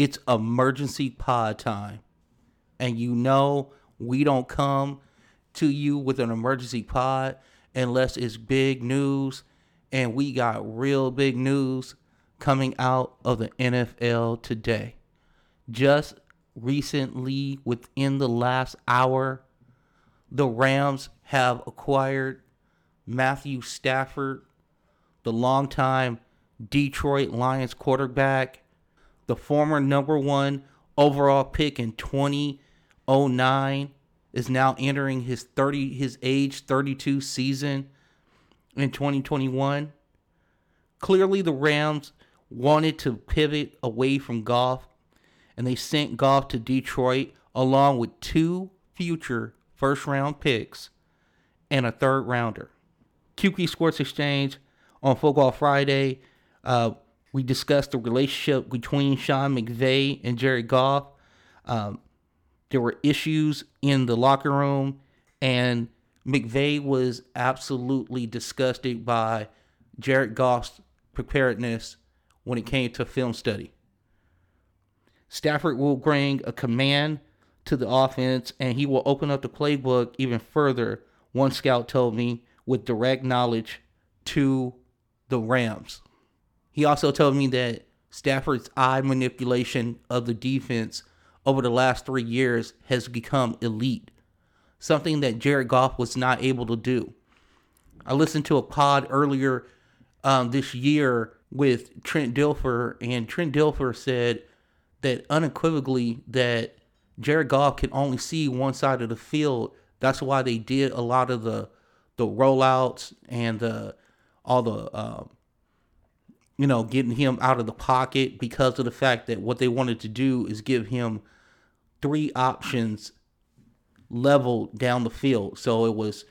it's emergency pod time. And you know we don't come to you with an emergency pod unless it's big news. And we got real big news coming out of the NFL today. Just recently, within the last hour, the Rams have acquired Matthew Stafford, the longtime Detroit Lions quarterback, the former number one overall pick in 2009, is now entering his 30 his age 32 season in 2021. Clearly, the Rams wanted to pivot away from Goff, and they sent Goff to Detroit along with two future first round picks and a third rounder. QP Sports Exchange on Football Friday. Uh, we discussed the relationship between Sean McVay and Jared Goff. Um, there were issues in the locker room, and McVay was absolutely disgusted by Jared Goff's preparedness when it came to film study. Stafford will bring a command to the offense, and he will open up the playbook even further, one scout told me, with direct knowledge to the Rams. He also told me that Stafford's eye manipulation of the defense over the last three years has become elite, something that Jared Goff was not able to do. I listened to a pod earlier um, this year with Trent Dilfer, and Trent Dilfer said that unequivocally that Jared Goff can only see one side of the field. That's why they did a lot of the the rollouts and the all the um, you know getting him out of the pocket because of the fact that what they wanted to do is give him three options level down the field. So it was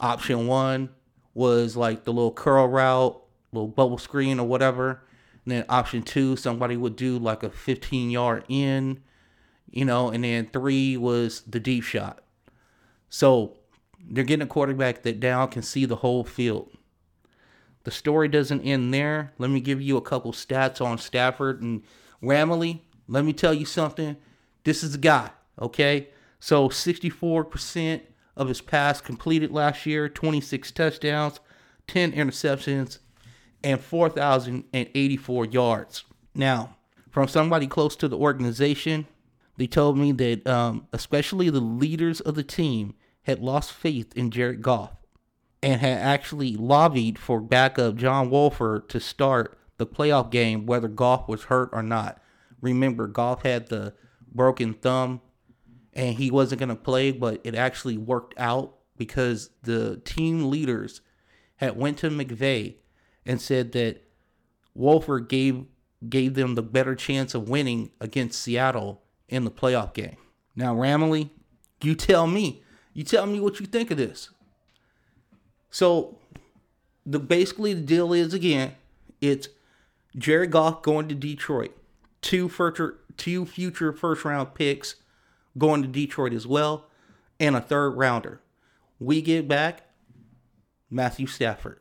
option one was like the little curl route, little bubble screen or whatever. And then option two, somebody would do like a 15 yard in, you know, and then three was the deep shot. So they're getting a quarterback that now can see the whole field. The story doesn't end there. Let me give you a couple stats on Stafford and Ramley. Let me tell you something. This is the guy, okay? So 64% of his pass completed last year, 26 touchdowns, 10 interceptions, and 4,084 yards. Now, from somebody close to the organization, they told me that um, especially the leaders of the team had lost faith in Jared Goff and had actually lobbied for backup John Wolford to start the playoff game, whether Goff was hurt or not. Remember, Goff had the broken thumb and he wasn't going to play, but it actually worked out because the team leaders had went to McVay and said that Wolford gave gave them the better chance of winning against Seattle in the playoff game. Now, Ramley, you tell me. You tell me what you think of this. So, the basically the deal is again, it's Jared Goff going to Detroit, two future two future first round picks going to Detroit as well, and a third rounder. We get back Matthew Stafford.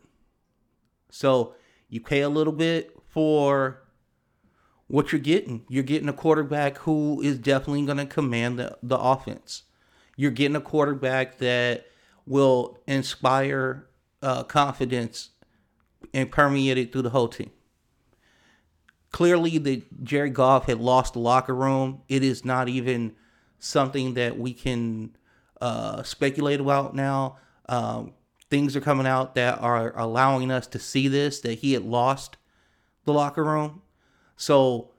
So you pay a little bit for what you're getting. You're getting a quarterback who is definitely going to command the, the offense. You're getting a quarterback that will inspire uh, confidence and permeate it through the whole team. Clearly, the Jerry Goff had lost the locker room. It is not even something that we can uh, speculate about now. Um, things are coming out that are allowing us to see this that he had lost the locker room. So,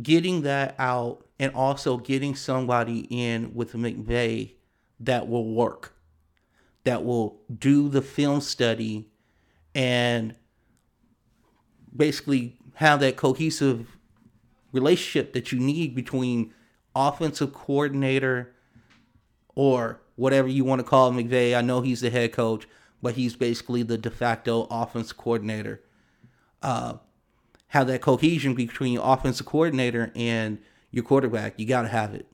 getting that out and also getting somebody in with McVay that will work, that will do the film study and basically have that cohesive relationship that you need between offensive coordinator or whatever you want to call McVay. I know he's the head coach, but he's basically the de facto offense coordinator. Uh, have that cohesion between your offensive coordinator and your quarterback. You got to have it.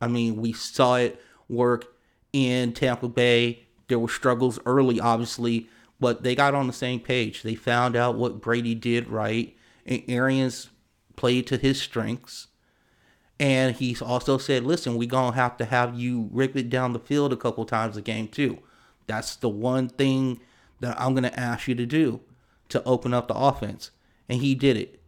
I mean, we saw it work in Tampa Bay. There were struggles early, obviously, but they got on the same page. They found out what Brady did right, and Arians played to his strengths. And he's also said, listen, we're going to have to have you rip it down the field a couple times a game, too. That's the one thing that I'm going to ask you to do to open up the offense. And he did it.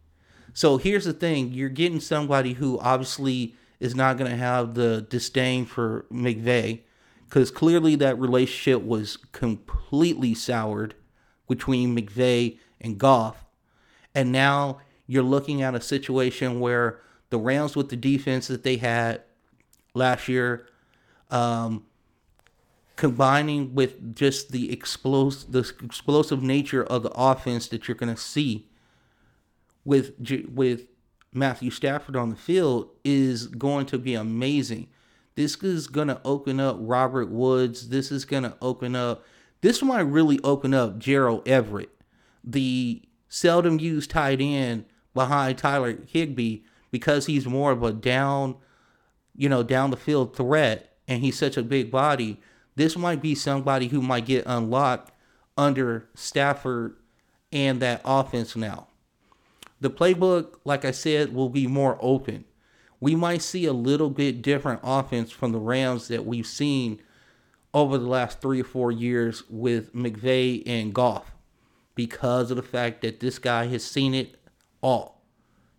So here's the thing you're getting somebody who obviously is not going to have the disdain for McVay because clearly that relationship was completely soured between McVay and Goff. And now you're looking at a situation where the Rams, with the defense that they had last year, um, combining with just the explosive, the explosive nature of the offense that you're going to see with with Matthew Stafford on the field is going to be amazing. This is going to open up Robert Woods. This is going to open up. This might really open up Gerald Everett, the seldom used tight end behind Tyler Higbee, because he's more of a down, you know, down the field threat, and he's such a big body. This might be somebody who might get unlocked under Stafford and that offense now. The playbook, like I said, will be more open. We might see a little bit different offense from the Rams that we've seen over the last three or four years with McVay and Goff because of the fact that this guy has seen it all.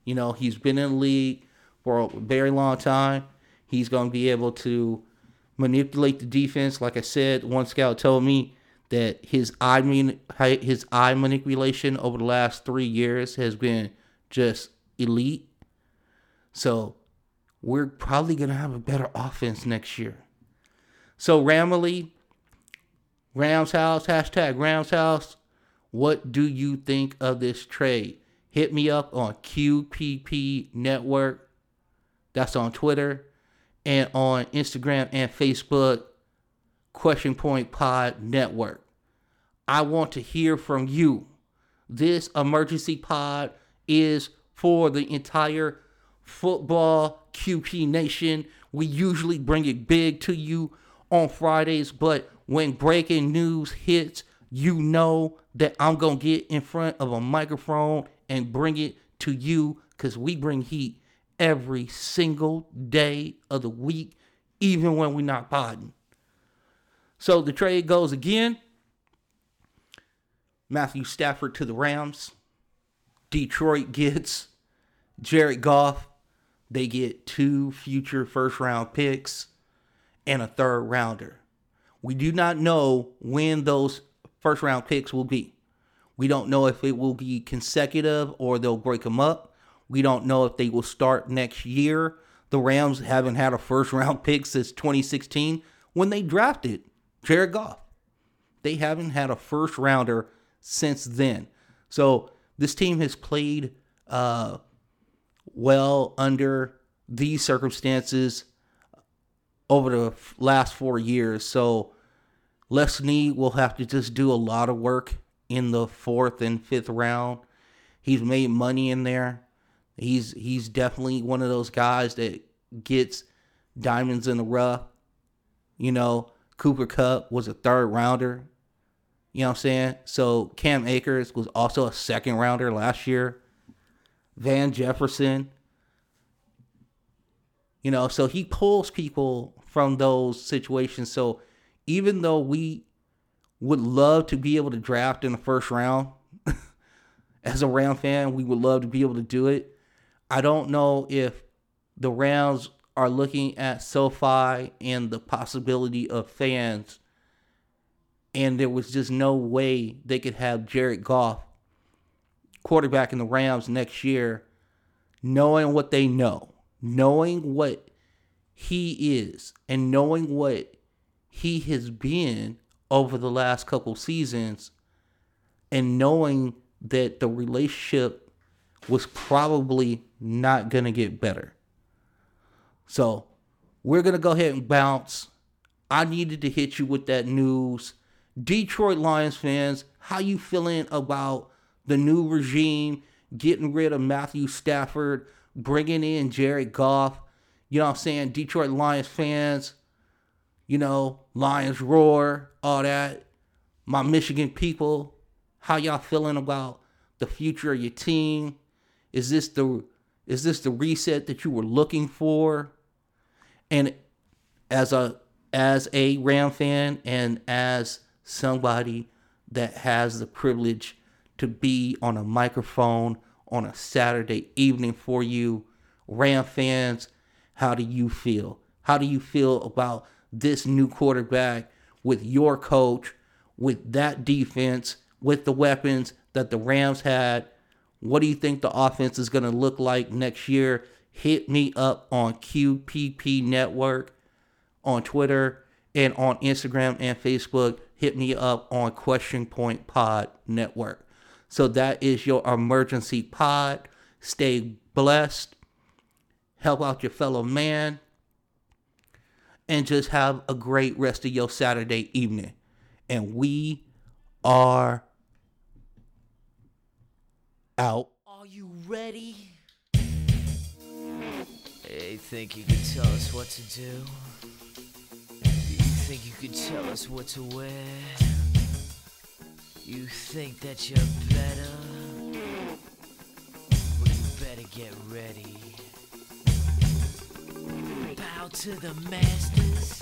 You know, he's been in the league for a very long time. He's going to be able to manipulate the defense. Like I said, one scout told me that his eye his eye manipulation over the last three years has been just elite. So we're probably gonna have a better offense next year. So Ramley, Rams House, hashtag Rams House. What do you think of this trade? Hit me up on QPP Network. That's on Twitter and on Instagram and Facebook Question Point Pod Network. I want to hear from you. This emergency pod is for the entire football QP Nation. We usually bring it big to you on Fridays, but when breaking news hits, you know that I'm going to get in front of a microphone and bring it to you because we bring heat every single day of the week, even when we're not podding. So the trade goes again. Matthew Stafford to the Rams. Detroit gets Jared Goff. They get two future first round picks and a third rounder. We do not know when those first round picks will be. We don't know if it will be consecutive or they'll break them up. We don't know if they will start next year. The Rams haven't had a first round pick since 2016 when they drafted Jared Goff. They haven't had a first rounder since then. So this team has played uh, well under these circumstances over the last four years. So Les Snead will have to just do a lot of work in the fourth and fifth round. He's made money in there. He's he's definitely one of those guys that gets diamonds in the rough. You know, Cooper Kupp was a third rounder. You know what I'm saying? So Cam Akers was also a second rounder last year. Van Jefferson. You know, so he pulls people from those situations. So even though we would love to be able to draft in the first round, as a Ram fan, we would love to be able to do it. I don't know if the Rams are looking at SoFi and the possibility of fans, and there was just no way they could have Jared Goff quarterback in the Rams next year, knowing what they know, knowing what he is, and knowing what he has been over the last couple seasons, and knowing that the relationship was probably not going to get better. So we're going to go ahead and bounce. I needed to hit you with that news. Detroit Lions fans, how you feeling about the new regime getting rid of Matthew Stafford, bringing in Jared Goff? You know what I'm saying? Detroit Lions fans, you know, Lions roar, all that. My Michigan people, how y'all feeling about the future of your team? Is this the is this the reset that you were looking for? And as a as a Ram fan and as somebody that has the privilege to be on a microphone on a Saturday evening for you, Ram fans, how do you feel? How do you feel about this new quarterback with your coach, with that defense, with the weapons that the Rams had? What do you think the offense is going to look like next year? Hit me up on QPP Network on Twitter and on Instagram and Facebook. Hit me up on Question Point Pod Network. So that is your emergency pod. Stay blessed. Help out your fellow man. And just have a great rest of your Saturday evening. And we are out. Are you ready? Hey, think you could tell us what to do? You think you could tell us what to wear? You think that you're better? Well, you better get ready. Bow to the masters.